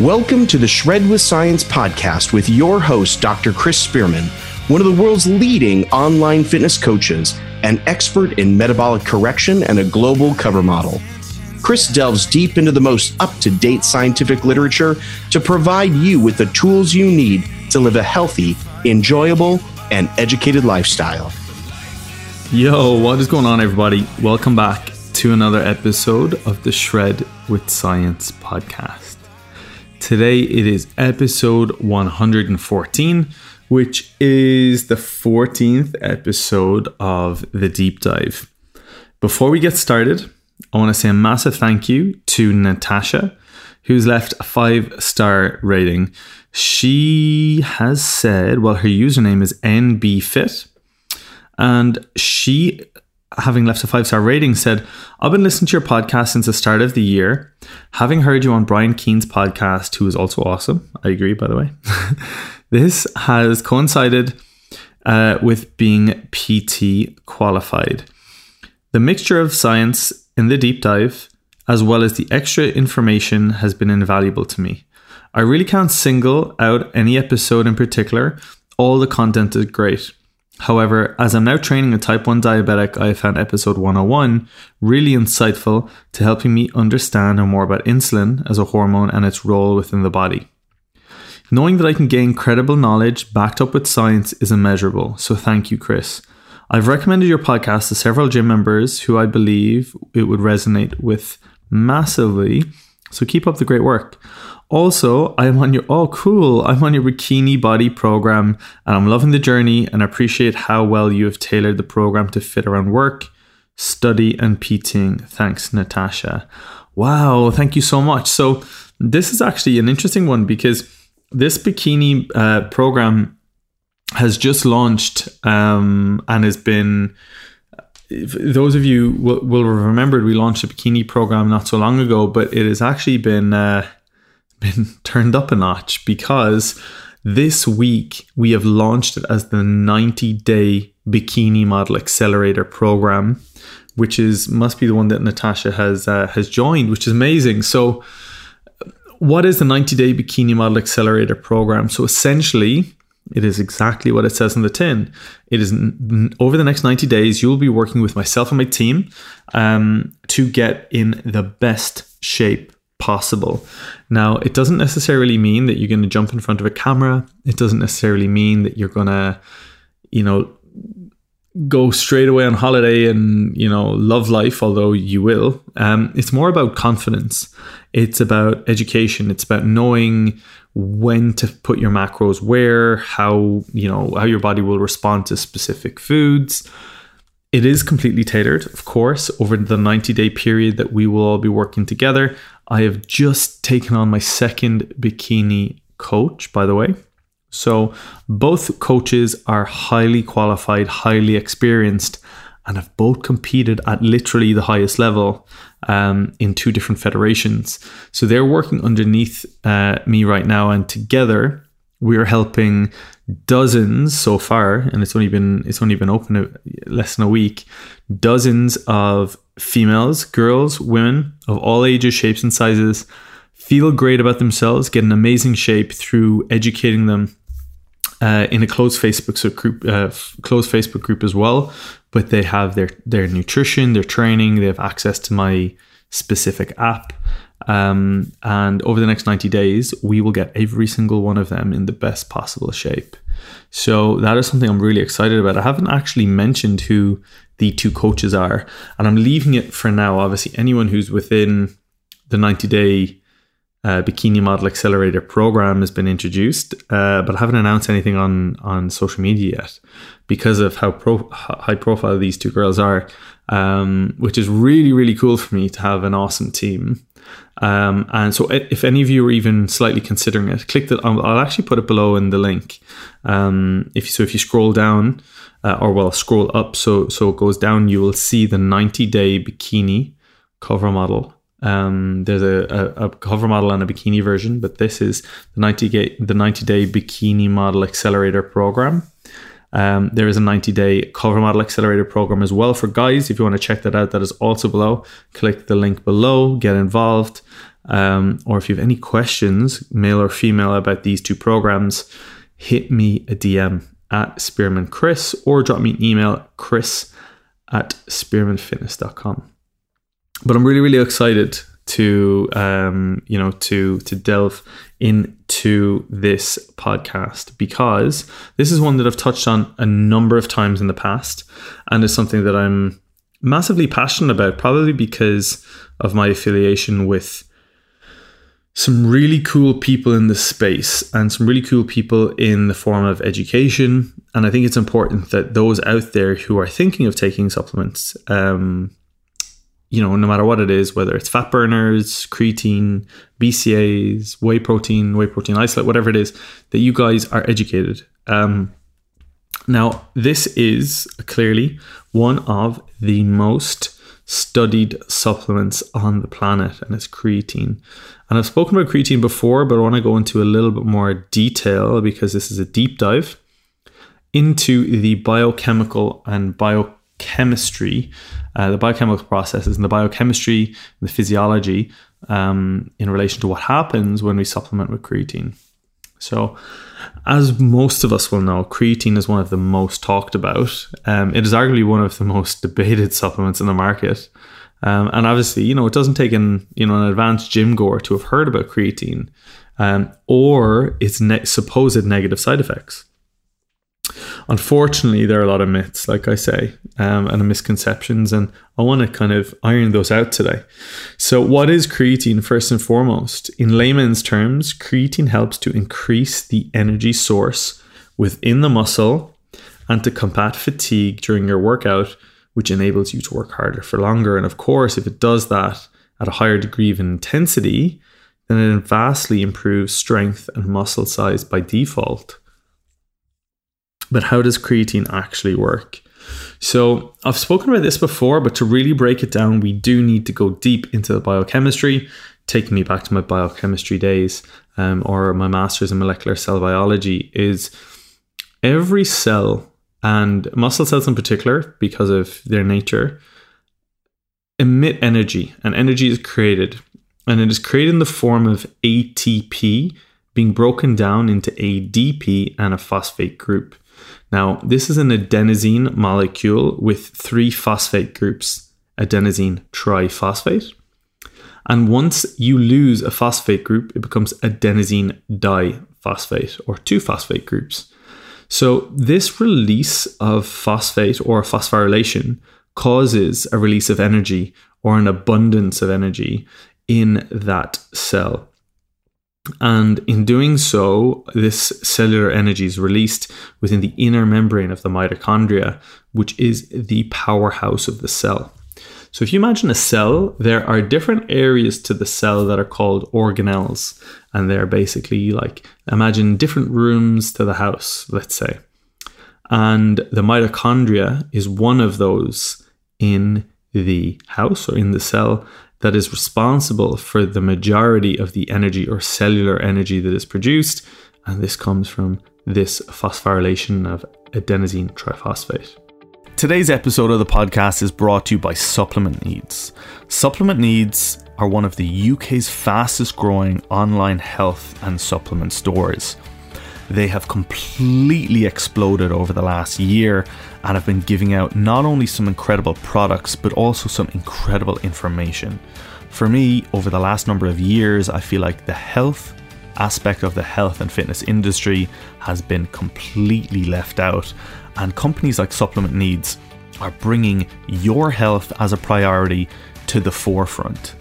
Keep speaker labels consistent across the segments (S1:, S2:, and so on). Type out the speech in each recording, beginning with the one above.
S1: Welcome to the Shred with Science podcast with your host, Dr. Chris Spearman, one of the world's leading online fitness coaches, an expert in metabolic correction, and a global cover model. Chris delves deep into the most up to date scientific literature to provide you with the tools you need to live a healthy, enjoyable, and educated lifestyle.
S2: Yo, what is going on, everybody? Welcome back to another episode of the Shred with Science podcast. Today it is episode 114, which is the 14th episode of the deep dive. Before we get started, I want to say a massive thank you to Natasha, who's left a five star rating. She has said, well, her username is NBFit, and she having left a five star rating, said, I've been listening to your podcast since the start of the year. Having heard you on Brian Keane's podcast, who is also awesome, I agree, by the way, this has coincided uh, with being PT qualified. The mixture of science in the deep dive, as well as the extra information, has been invaluable to me. I really can't single out any episode in particular, all the content is great. However, as I'm now training a type 1 diabetic, I found episode 101 really insightful to helping me understand more about insulin as a hormone and its role within the body. Knowing that I can gain credible knowledge backed up with science is immeasurable, so thank you, Chris. I've recommended your podcast to several gym members who I believe it would resonate with massively, so keep up the great work. Also, I'm on your oh cool, I'm on your bikini body program and I'm loving the journey and I appreciate how well you have tailored the program to fit around work, study and PTing. Thanks, Natasha. Wow, thank you so much. So, this is actually an interesting one because this bikini uh, program has just launched um, and has been those of you will, will remember we launched a bikini program not so long ago, but it has actually been uh, been turned up a notch because this week we have launched it as the 90 day bikini model accelerator program which is must be the one that Natasha has uh, has joined which is amazing so what is the 90 day bikini model accelerator program so essentially it is exactly what it says in the tin. It is n- over the next 90 days, you'll be working with myself and my team um, to get in the best shape possible. Now, it doesn't necessarily mean that you're going to jump in front of a camera. It doesn't necessarily mean that you're going to, you know, go straight away on holiday and, you know, love life, although you will. Um, it's more about confidence. It's about education. It's about knowing when to put your macros where, how, you know, how your body will respond to specific foods. It is completely tailored, of course, over the 90 day period that we will all be working together. I have just taken on my second bikini coach, by the way. So both coaches are highly qualified, highly experienced, and have both competed at literally the highest level um, in two different federations. So they're working underneath uh, me right now, and together we are helping dozens so far, and it's only been it's only been open a, less than a week. Dozens of females, girls, women of all ages, shapes, and sizes feel great about themselves, get an amazing shape through educating them uh, in a closed Facebook group, uh, closed Facebook group as well. But they have their their nutrition, their training. They have access to my specific app. Um, and over the next 90 days, we will get every single one of them in the best possible shape. So that is something I'm really excited about. I haven't actually mentioned who the two coaches are, and I'm leaving it for now. Obviously, anyone who's within the 90 day uh, Bikini Model Accelerator program has been introduced, uh, but I haven't announced anything on on social media yet because of how pro- high profile these two girls are, um, which is really really cool for me to have an awesome team. Um, and so, if any of you are even slightly considering it, click that. I'll, I'll actually put it below in the link. Um, if so, if you scroll down, uh, or well, scroll up, so so it goes down, you will see the 90 day bikini cover model um, there's a, a, a, cover model and a bikini version, but this is the 90 day, the 90 day bikini model accelerator program. Um, there is a 90 day cover model accelerator program as well for guys. If you want to check that out, that is also below. Click the link below, get involved. Um, or if you have any questions, male or female, about these two programs, hit me a DM at Spearman Chris or drop me an email, chris at spearmanfitness.com. But I'm really, really excited to um, you know to to delve into this podcast because this is one that I've touched on a number of times in the past and is something that I'm massively passionate about probably because of my affiliation with some really cool people in the space and some really cool people in the form of education. And I think it's important that those out there who are thinking of taking supplements um, you know, no matter what it is, whether it's fat burners, creatine, BCAAs, whey protein, whey protein isolate, whatever it is, that you guys are educated. Um, now, this is clearly one of the most studied supplements on the planet, and it's creatine. And I've spoken about creatine before, but I want to go into a little bit more detail because this is a deep dive into the biochemical and bio chemistry, uh, the biochemical processes and the biochemistry and the physiology um, in relation to what happens when we supplement with creatine. So, as most of us will know, creatine is one of the most talked about. Um, it is arguably one of the most debated supplements in the market. Um, and obviously, you know, it doesn't take an you know an advanced gym goer to have heard about creatine um, or its ne- supposed negative side effects. Unfortunately, there are a lot of myths, like I say, um, and misconceptions, and I want to kind of iron those out today. So, what is creatine first and foremost? In layman's terms, creatine helps to increase the energy source within the muscle and to combat fatigue during your workout, which enables you to work harder for longer. And of course, if it does that at a higher degree of intensity, then it vastly improves strength and muscle size by default. But how does creatine actually work? So, I've spoken about this before, but to really break it down, we do need to go deep into the biochemistry, taking me back to my biochemistry days um, or my master's in molecular cell biology. Is every cell and muscle cells in particular, because of their nature, emit energy, and energy is created, and it is created in the form of ATP being broken down into ADP and a phosphate group. Now, this is an adenosine molecule with three phosphate groups adenosine triphosphate. And once you lose a phosphate group, it becomes adenosine diphosphate or two phosphate groups. So, this release of phosphate or phosphorylation causes a release of energy or an abundance of energy in that cell. And in doing so, this cellular energy is released within the inner membrane of the mitochondria, which is the powerhouse of the cell. So, if you imagine a cell, there are different areas to the cell that are called organelles. And they're basically like imagine different rooms to the house, let's say. And the mitochondria is one of those in the house or in the cell that is responsible for the majority of the energy or cellular energy that is produced. And this comes from this phosphorylation of adenosine triphosphate. Today's episode of the podcast is brought to you by Supplement Needs. Supplement Needs are one of the UK's fastest growing online health and supplement stores. They have completely exploded over the last year and have been giving out not only some incredible products but also some incredible information. For me, over the last number of years, I feel like the health aspect of the health and fitness industry has been completely left out, and companies like Supplement Needs are bringing your health as a priority to the forefront.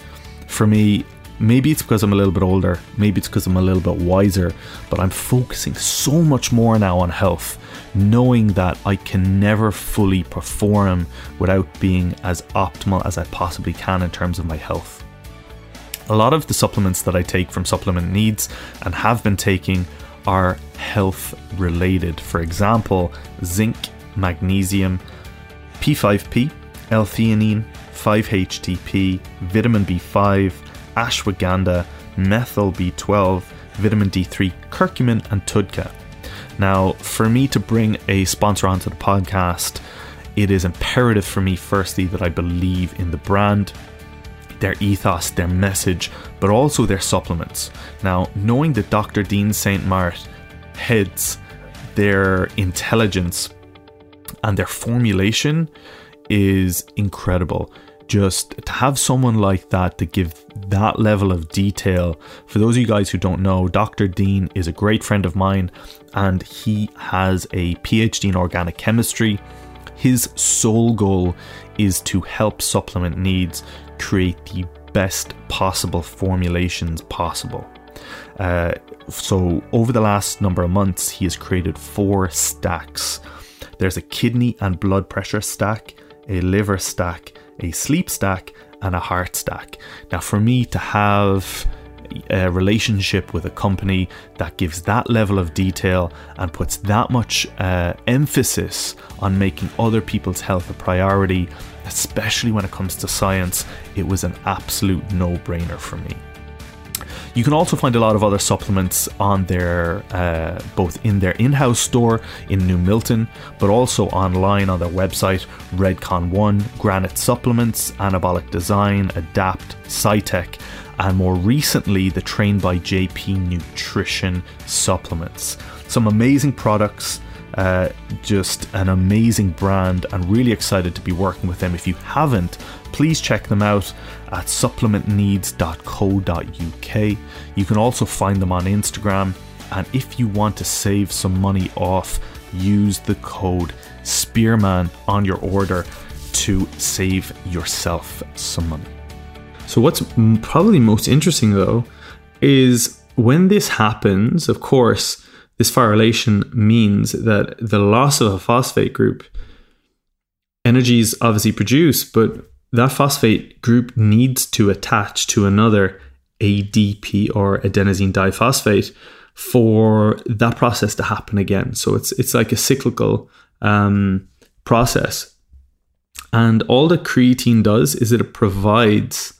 S2: For me, maybe it's because I'm a little bit older, maybe it's because I'm a little bit wiser, but I'm focusing so much more now on health knowing that I can never fully perform without being as optimal as I possibly can in terms of my health. A lot of the supplements that I take from Supplement Needs and have been taking are health related. For example, zinc, magnesium, P5P, L-theanine, 5-HTP, vitamin B5, ashwagandha, methyl B12, vitamin D3, curcumin, and TUDCA.
S3: Now, for me to bring a sponsor onto the podcast, it is imperative for me, firstly, that I believe in the brand, their ethos, their message, but also their supplements. Now, knowing that Dr. Dean St. Mart heads their intelligence and their formulation is incredible. Just to have someone like that to give that level of detail. For those of you guys who don't know, Dr. Dean is a great friend of mine and he has a PhD in organic chemistry. His sole goal is to help supplement needs create the best possible formulations possible. Uh, so, over the last number of months, he has created four stacks. There's a kidney and blood pressure stack, a liver stack, a sleep stack, and a heart stack. Now, for me to have a relationship with a company that gives that level of detail and puts that much uh, emphasis on making other people's health a priority, especially when it comes to science, it was an absolute no brainer for me. You can also find a lot of other supplements on their uh, both in their in-house store in New Milton, but also online on their website Redcon One, Granite Supplements, Anabolic Design, Adapt, Cytec, and more recently the Trained by JP Nutrition supplements. Some amazing products. Uh, just an amazing brand and really excited to be working with them. If you haven't, please check them out at supplementneeds.co.uk. You can also find them on Instagram, and if you want to save some money off, use the code Spearman on your order to save yourself some money.
S2: So, what's probably most interesting though is when this happens, of course, this phosphorylation means that the loss of a phosphate group, energy is obviously produced, but that phosphate group needs to attach to another ADP or adenosine diphosphate for that process to happen again. So it's it's like a cyclical um, process, and all that creatine does is it provides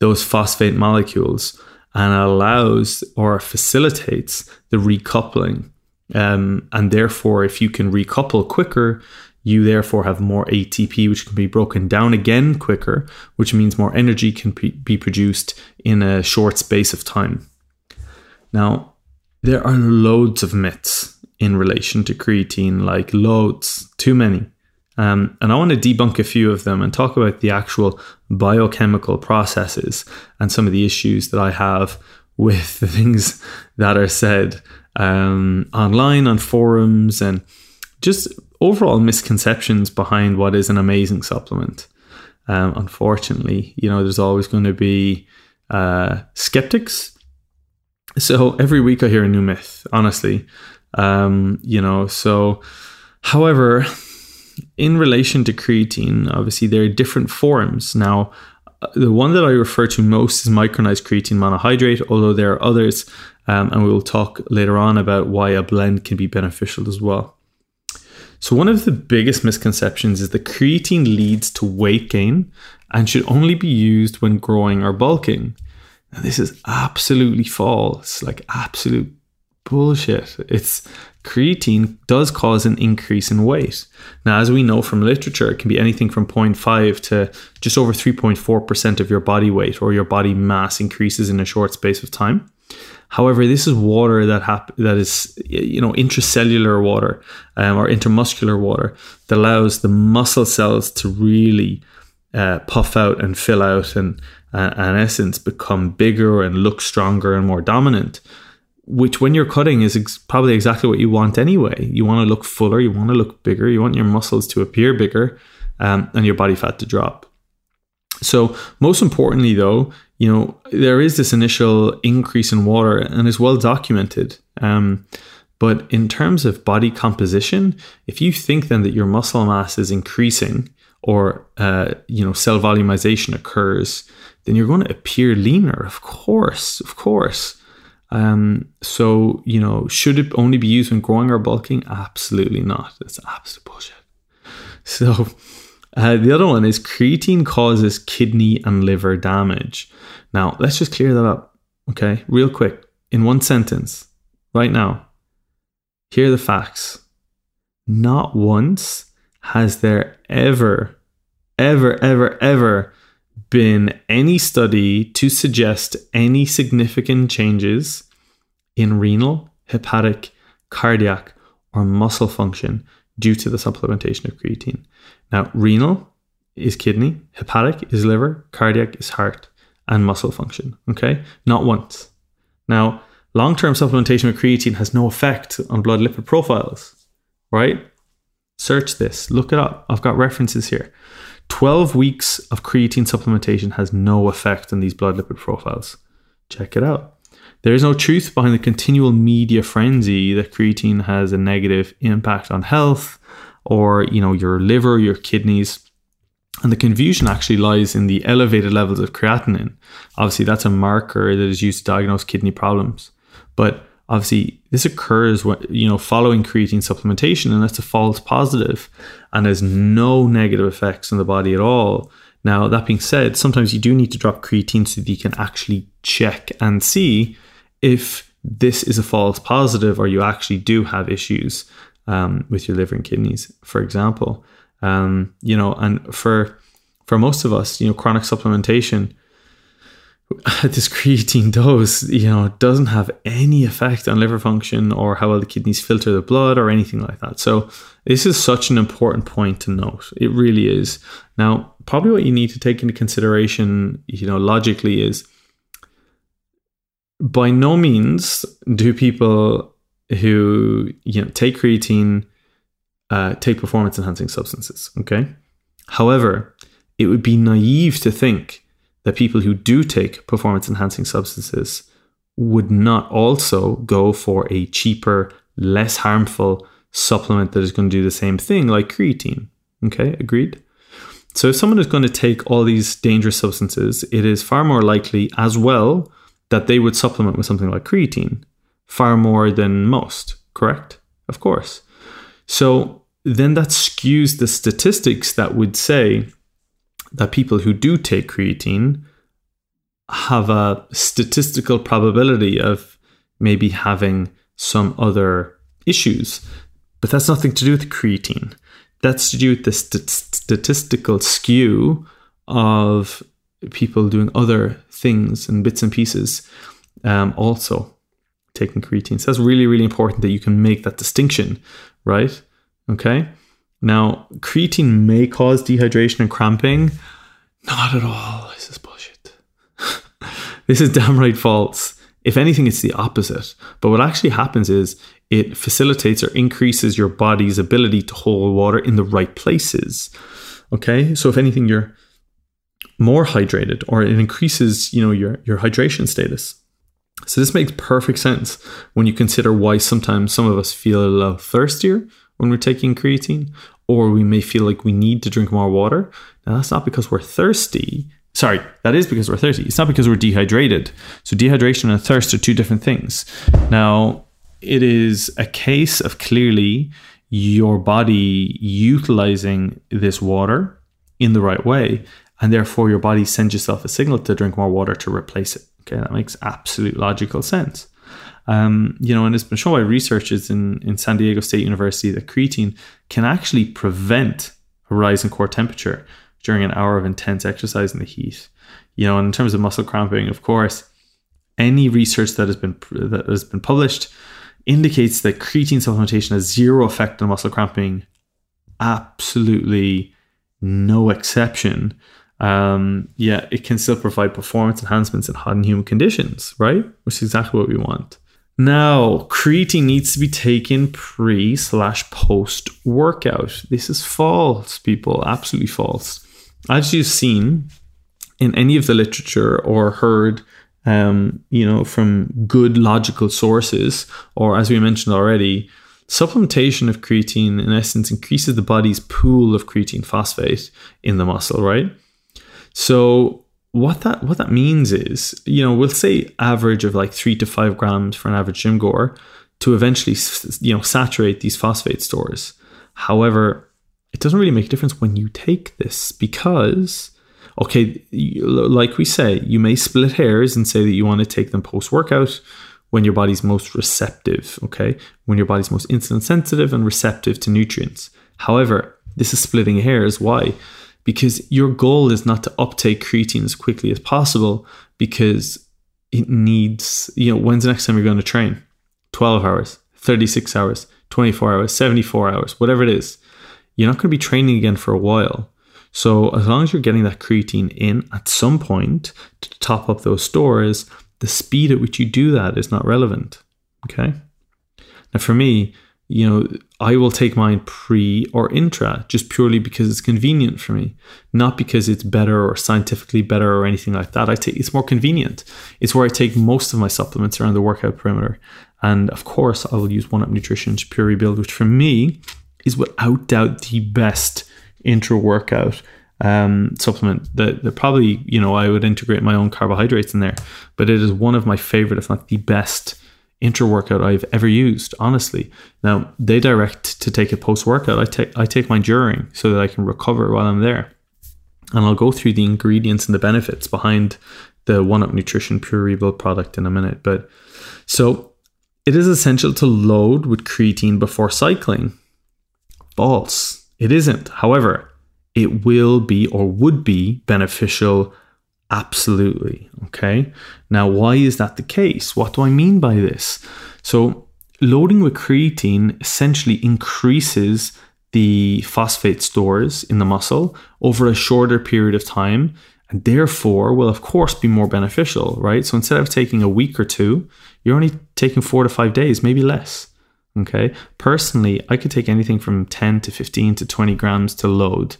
S2: those phosphate molecules and allows or facilitates the recoupling. Um, and therefore, if you can recouple quicker, you therefore have more ATP, which can be broken down again quicker, which means more energy can be produced in a short space of time. Now, there are loads of myths in relation to creatine, like loads, too many. Um, and I want to debunk a few of them and talk about the actual biochemical processes and some of the issues that I have with the things that are said um, online on forums and just overall misconceptions behind what is an amazing supplement. Um, unfortunately, you know, there's always going to be uh, skeptics. So every week I hear a new myth, honestly. Um, you know, so however, in relation to creatine, obviously there are different forms. Now, uh, the one that I refer to most is micronized creatine monohydrate, although there are others, um, and we will talk later on about why a blend can be beneficial as well. So, one of the biggest misconceptions is that creatine leads to weight gain and should only be used when growing or bulking. Now, this is absolutely false, like absolute bullshit. It's creatine does cause an increase in weight. Now, as we know from literature, it can be anything from 0.5 to just over 3.4% of your body weight or your body mass increases in a short space of time. However, this is water that hap- that is you know intracellular water um, or intermuscular water that allows the muscle cells to really uh, puff out and fill out and uh, in essence become bigger and look stronger and more dominant. Which, when you're cutting, is ex- probably exactly what you want anyway. You want to look fuller, you want to look bigger, you want your muscles to appear bigger, um, and your body fat to drop. So, most importantly, though, you know, there is this initial increase in water and is well documented. Um, but in terms of body composition, if you think then that your muscle mass is increasing or, uh, you know, cell volumization occurs, then you're going to appear leaner, of course, of course. Um, so, you know, should it only be used when growing or bulking? Absolutely not. That's absolute bullshit. So, uh, the other one is creatine causes kidney and liver damage. Now, let's just clear that up, okay, real quick, in one sentence, right now. here are the facts. Not once has there ever, ever, ever, ever been any study to suggest any significant changes in renal, hepatic, cardiac, or muscle function due to the supplementation of creatine. Now, renal is kidney, hepatic is liver, cardiac is heart, and muscle function. Okay, not once. Now, long term supplementation with creatine has no effect on blood lipid profiles, right? Search this, look it up. I've got references here. 12 weeks of creatine supplementation has no effect on these blood lipid profiles. Check it out. There is no truth behind the continual media frenzy that creatine has a negative impact on health or, you know, your liver, your kidneys. And the confusion actually lies in the elevated levels of creatinine. Obviously, that's a marker that is used to diagnose kidney problems. But obviously, this occurs when, you know, following creatine supplementation, and that's a false positive and has no negative effects on the body at all. Now, that being said, sometimes you do need to drop creatine so that you can actually check and see if this is a false positive or you actually do have issues um, with your liver and kidneys, for example. Um, you know, and for for most of us, you know, chronic supplementation, this creatine dose, you know, doesn't have any effect on liver function or how well the kidneys filter the blood or anything like that. So this is such an important point to note. It really is. Now, probably what you need to take into consideration, you know, logically is by no means do people who you know take creatine uh, take performance enhancing substances. Okay, however, it would be naive to think that people who do take performance enhancing substances would not also go for a cheaper, less harmful supplement that is going to do the same thing, like creatine. Okay, agreed. So if someone is going to take all these dangerous substances, it is far more likely as well that they would supplement with something like creatine far more than most, correct? Of course. So then that skews the statistics that would say that people who do take creatine have a statistical probability of maybe having some other issues. But that's nothing to do with creatine. That's to do with the st- statistical skew of people doing other things and bits and pieces um, also taking creatine. So that's really, really important that you can make that distinction, right? Okay. Now, creatine may cause dehydration and cramping. Not at all. This is bullshit. this is downright false. If anything, it's the opposite. But what actually happens is it facilitates or increases your body's ability to hold water in the right places. Okay. So if anything, you're more hydrated or it increases, you know, your, your hydration status. So this makes perfect sense when you consider why sometimes some of us feel a little thirstier when we're taking creatine, or we may feel like we need to drink more water. Now that's not because we're thirsty. Sorry, that is because we're thirsty. It's not because we're dehydrated. So dehydration and thirst are two different things. Now, it is a case of clearly your body utilizing this water in the right way and therefore your body sends yourself a signal to drink more water to replace it. Okay, that makes absolute logical sense. Um, you know, and it's been shown by researchers in, in San Diego State University that creatine can actually prevent a rise in core temperature during an hour of intense exercise in the heat. You know, in terms of muscle cramping, of course, any research that has been that has been published indicates that creatine supplementation has zero effect on muscle cramping. Absolutely no exception um, yeah, it can still provide performance enhancements in hot and humid conditions, right? Which is exactly what we want. Now, creatine needs to be taken pre slash post workout. This is false, people. Absolutely false. As you've seen in any of the literature or heard, um, you know, from good logical sources, or as we mentioned already, supplementation of creatine in essence increases the body's pool of creatine phosphate in the muscle, right? So what that what that means is, you know, we'll say average of like three to five grams for an average gym goer to eventually, you know, saturate these phosphate stores. However, it doesn't really make a difference when you take this because, okay, like we say, you may split hairs and say that you want to take them post workout when your body's most receptive, okay? When your body's most insulin sensitive and receptive to nutrients. However, this is splitting hairs. Why? Because your goal is not to uptake creatine as quickly as possible because it needs, you know, when's the next time you're going to train? 12 hours, 36 hours, 24 hours, 74 hours, whatever it is. You're not going to be training again for a while. So, as long as you're getting that creatine in at some point to top up those stores, the speed at which you do that is not relevant. Okay. Now, for me, you know, I will take mine pre or intra just purely because it's convenient for me, not because it's better or scientifically better or anything like that. I take it's more convenient. It's where I take most of my supplements around the workout perimeter, and of course, I will use One Up Nutrition's Pure Rebuild, which for me is without doubt the best intra workout um, supplement that, that probably you know I would integrate my own carbohydrates in there, but it is one of my favorite, if not the best intra workout I've ever used. Honestly, now they direct to take it post workout. I take I take mine during so that I can recover while I'm there, and I'll go through the ingredients and the benefits behind the One Up Nutrition Pure Rebuild product in a minute. But so it is essential to load with creatine before cycling. False. It isn't. However, it will be or would be beneficial absolutely. Okay. Now, why is that the case? What do I mean by this? So, loading with creatine essentially increases the phosphate stores in the muscle over a shorter period of time and therefore will of course be more beneficial right so instead of taking a week or two you're only taking 4 to 5 days maybe less Okay. Personally, I could take anything from 10 to 15 to 20 grams to load.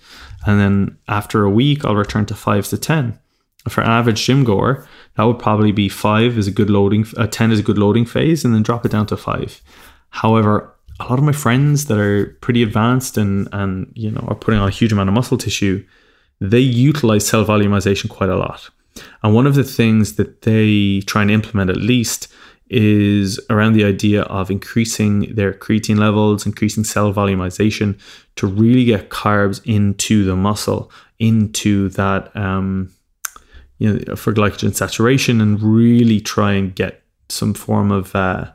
S2: And then after a week, I'll return to 5 to 10. For an average gym goer, that would probably be 5 is a good loading, uh, 10 is a good loading phase, and then drop it down to 5. However, a lot of my friends that are pretty advanced and, and you know are putting on a huge amount of muscle tissue, they utilize cell volumization quite a lot. And one of the things that they try and implement at least is around the idea of increasing their creatine levels, increasing cell volumization to really get carbs into the muscle, into that, um, you know, for glycogen saturation and really try and get some form of uh,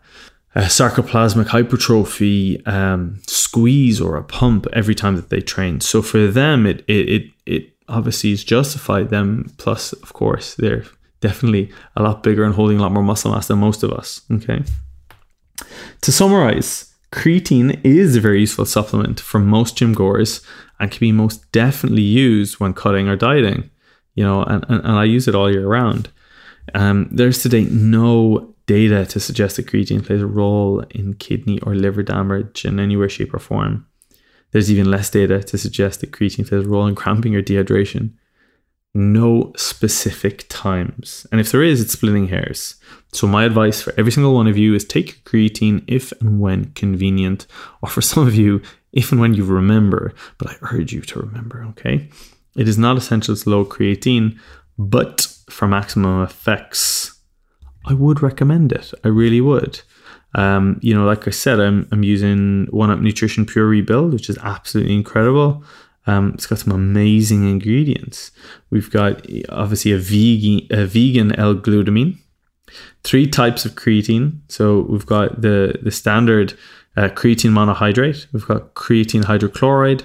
S2: sarcoplasmic hypertrophy um, squeeze or a pump every time that they train. So for them, it it it, it obviously is justified. Them plus, of course, they're definitely a lot bigger and holding a lot more muscle mass than most of us. Okay. To summarize, creatine is a very useful supplement for most gym goers and can be most definitely used when cutting or dieting. You know, and, and, and I use it all year round. Um, there's today no data to suggest that creatine plays a role in kidney or liver damage in any way, shape, or form. There's even less data to suggest that creatine plays a role in cramping or dehydration no specific times. And if there is, it's splitting hairs. So, my advice for every single one of you is take creatine if and when convenient, or for some of you, if and when you remember. But I urge you to remember, okay? It is not essential to low creatine, but for maximum effects, I would recommend it. I really would. Um, you know, like I said, I'm, I'm using One Up Nutrition Pure Rebuild, which is absolutely incredible. Um, it's got some amazing ingredients. We've got obviously a vegan, a vegan L-glutamine, three types of creatine. So we've got the the standard uh, creatine monohydrate. We've got creatine hydrochloride.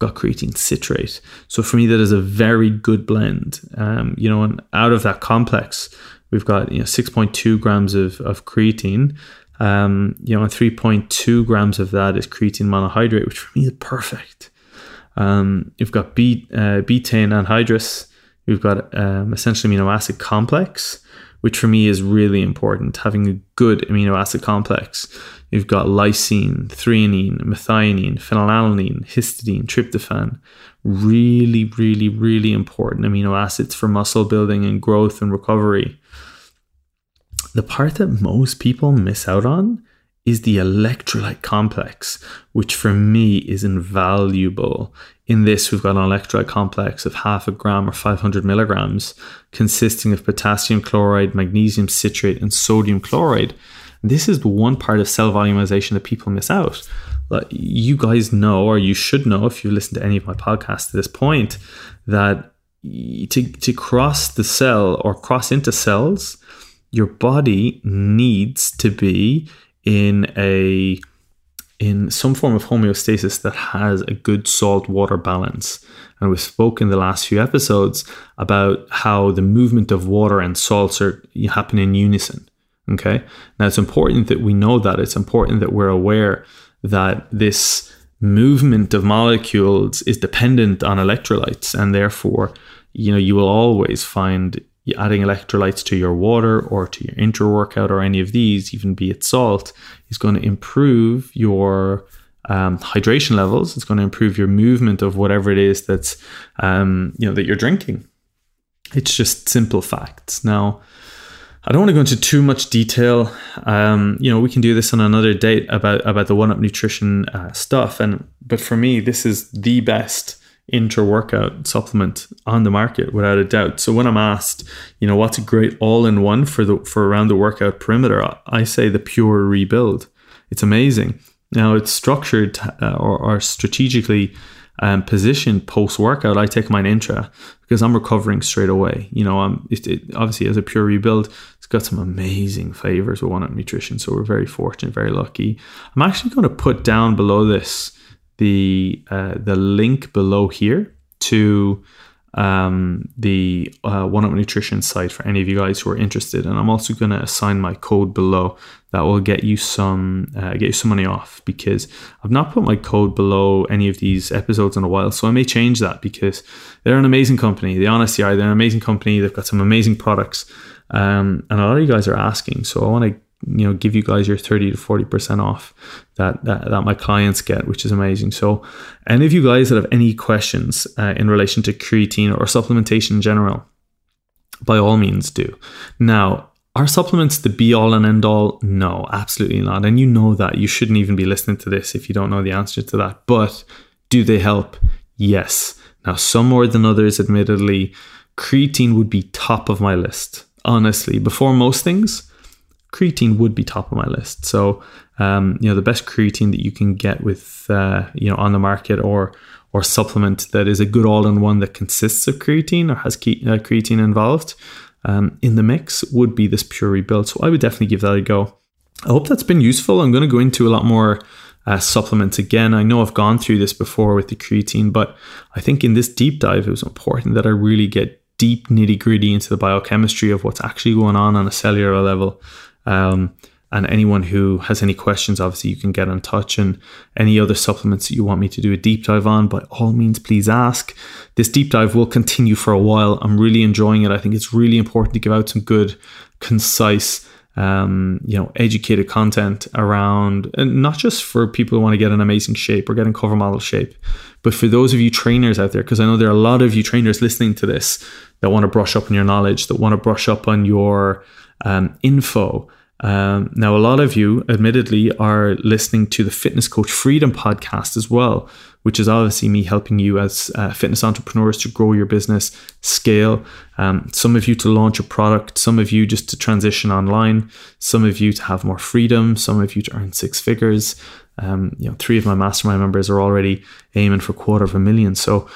S2: We've got creatine citrate. So for me, that is a very good blend. Um, you know, and out of that complex, we've got you know 6.2 grams of of creatine. Um, you know, and 3.2 grams of that is creatine monohydrate, which for me is perfect. Um, you've got B, uh, betaine anhydrous. You've got um, essential amino acid complex, which for me is really important. Having a good amino acid complex. You've got lysine, threonine, methionine, phenylalanine, histidine, tryptophan. Really, really, really important amino acids for muscle building and growth and recovery. The part that most people miss out on is the electrolyte complex, which for me is invaluable. In this, we've got an electrolyte complex of half a gram or 500 milligrams, consisting of potassium chloride, magnesium citrate, and sodium chloride. This is the one part of cell volumization that people miss out. You guys know, or you should know if you've listened to any of my podcasts to this point, that to, to cross the cell or cross into cells, your body needs to be in a in some form of homeostasis that has a good salt water balance. And we've spoken in the last few episodes about how the movement of water and salts are happen in unison. Okay. Now it's important that we know that. It's important that we're aware that this movement of molecules is dependent on electrolytes and therefore you know you will always find adding electrolytes to your water or to your intra workout or any of these, even be it salt, is going to improve your um, hydration levels. It's going to improve your movement of whatever it is that's um, you know that you're drinking. It's just simple facts. Now, I don't want to go into too much detail. Um, you know, we can do this on another date about about the one up nutrition uh, stuff. And but for me, this is the best intra workout supplement on the market without a doubt. So when I'm asked, you know, what's a great all in one for the for around the workout perimeter, I say the pure rebuild. It's amazing. Now it's structured uh, or, or, strategically um, positioned post workout. I take mine intra because I'm recovering straight away. You know, I'm it, it, obviously as a pure rebuild, it's got some amazing flavors with One Up Nutrition. So we're very fortunate, very lucky. I'm actually going to put down below this the uh, the link below here to um, the uh, One Up Nutrition site for any of you guys who are interested. And I'm also going to assign my code below that will get you some uh, get you some money off because I've not put my code below any of these episodes in a while. So I may change that because they're an amazing company. They honestly are. They're an amazing company. They've got some amazing products. Um, and a lot of you guys are asking. So I want to you know give you guys your 30 to 40% off that, that that my clients get which is amazing. So any of you guys that have any questions uh, in relation to creatine or supplementation in general by all means do. Now are supplements the be all and end all no absolutely not. And you know that. You shouldn't even be listening to this if you don't know the answer to that. But do they help? Yes. Now some more than others admittedly creatine would be top of my list. Honestly before most things creatine would be top of my list. So, um, you know, the best creatine that you can get with, uh, you know, on the market or or supplement that is a good all-in-one that consists of creatine or has ke- uh, creatine involved um, in the mix would be this Pure Rebuild. So I would definitely give that a go. I hope that's been useful. I'm going to go into a lot more uh, supplements again. I know I've gone through this before with the creatine, but I think in this deep dive, it was important that I really get deep nitty gritty into the biochemistry of what's actually going on on a cellular level um, and anyone who has any questions, obviously, you can get in touch. And any other supplements that you want me to do a deep dive on, by all means, please ask. This deep dive will continue for a while. I'm really enjoying it. I think it's really important to give out some good, concise, um, you know, educated content around, and not just for people who want to get an amazing shape or get in cover model shape, but for those of you trainers out there, because I know there are a lot of you trainers listening to this that want to brush up on your knowledge, that want to brush up on your um, info. Um, now, a lot of you, admittedly, are listening to the Fitness Coach Freedom podcast as well, which is obviously me helping you as uh, fitness entrepreneurs to grow your business, scale. Um, some of you to launch a product, some of you just to transition online, some of you to have more freedom, some of you to earn six figures. Um, you know, three of my mastermind members are already aiming for quarter of a million. So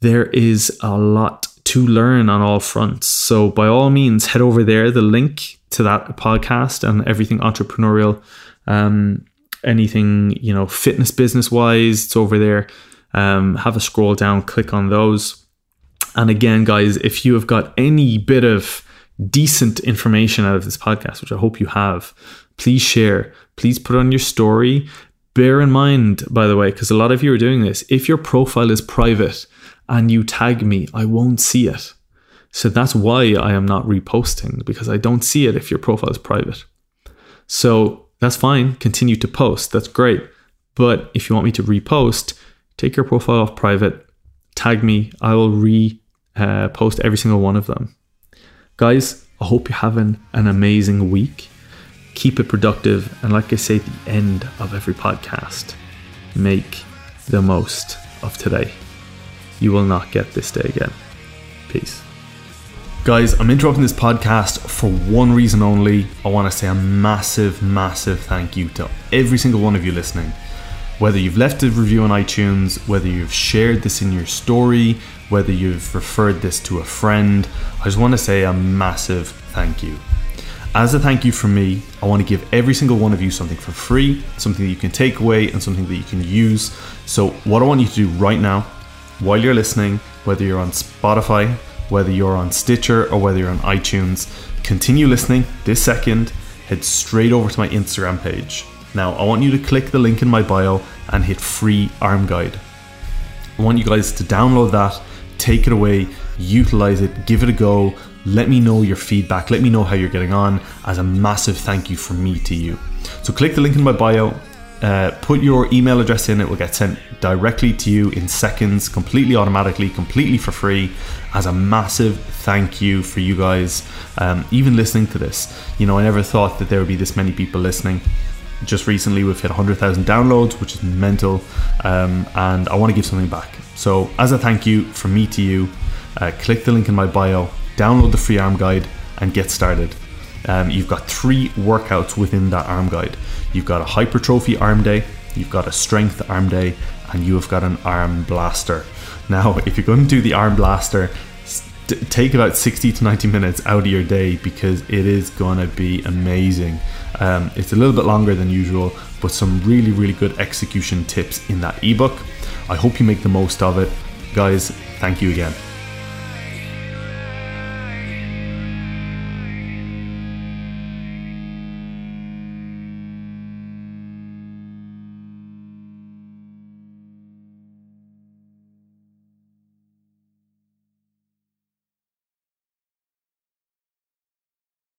S2: there is a lot to learn on all fronts. So by all means, head over there. The link to that podcast and everything entrepreneurial, um, anything you know, fitness business wise, it's over there. Um, have a scroll down, click on those. And again, guys, if you have got any bit of decent information out of this podcast, which I hope you have, please share. Please put on your story. Bear in mind, by the way, because a lot of you are doing this, if your profile is private, and you tag me, I won't see it. So that's why I am not reposting because I don't see it if your profile is private. So that's fine. Continue to post. That's great. But if you want me to repost, take your profile off private, tag me. I will re uh, every single one of them. Guys, I hope you're having an amazing week. Keep it productive. And like I say at the end of every podcast, make the most of today. You will not get this day again. Peace. Guys, I'm interrupting this podcast for one reason only. I want to say a massive, massive thank you to every single one of you listening. Whether you've left a review on iTunes, whether you've shared this in your story, whether you've referred this to a friend, I just want to say a massive thank you. as a thank you from me, I want to give every single one of you something for free, something that you can take away, and something that you can use. So, what I want you to do right now, while you're listening, whether you're on Spotify, whether you're on Stitcher, or whether you're on iTunes, continue listening this second, head straight over to my Instagram page. Now, I want you to click the link in my bio and hit free arm guide. I want you guys to download that, take it away, utilize it, give it a go. Let me know your feedback. Let me know how you're getting on as a massive thank you from me to you. So, click the link in my bio, uh, put your email address in, it will get sent directly to you in seconds, completely automatically, completely for free, as a massive thank you for you guys um, even listening to this. You know, I never thought that there would be this many people listening. Just recently, we've hit 100,000 downloads, which is mental, um, and I want to give something back. So, as a thank you from me to you, uh, click the link in my bio, download the free arm guide, and get started. Um, you've got three workouts within that arm guide. You've got a hypertrophy arm day, you've got a strength arm day, and you have got an arm blaster. Now, if you're going to do the arm blaster, st- take about 60 to 90 minutes out of your day because it is going to be amazing. Um, it's a little bit longer than usual, but some really, really good execution tips in that ebook. I hope you make the most of it. Guys, thank you again.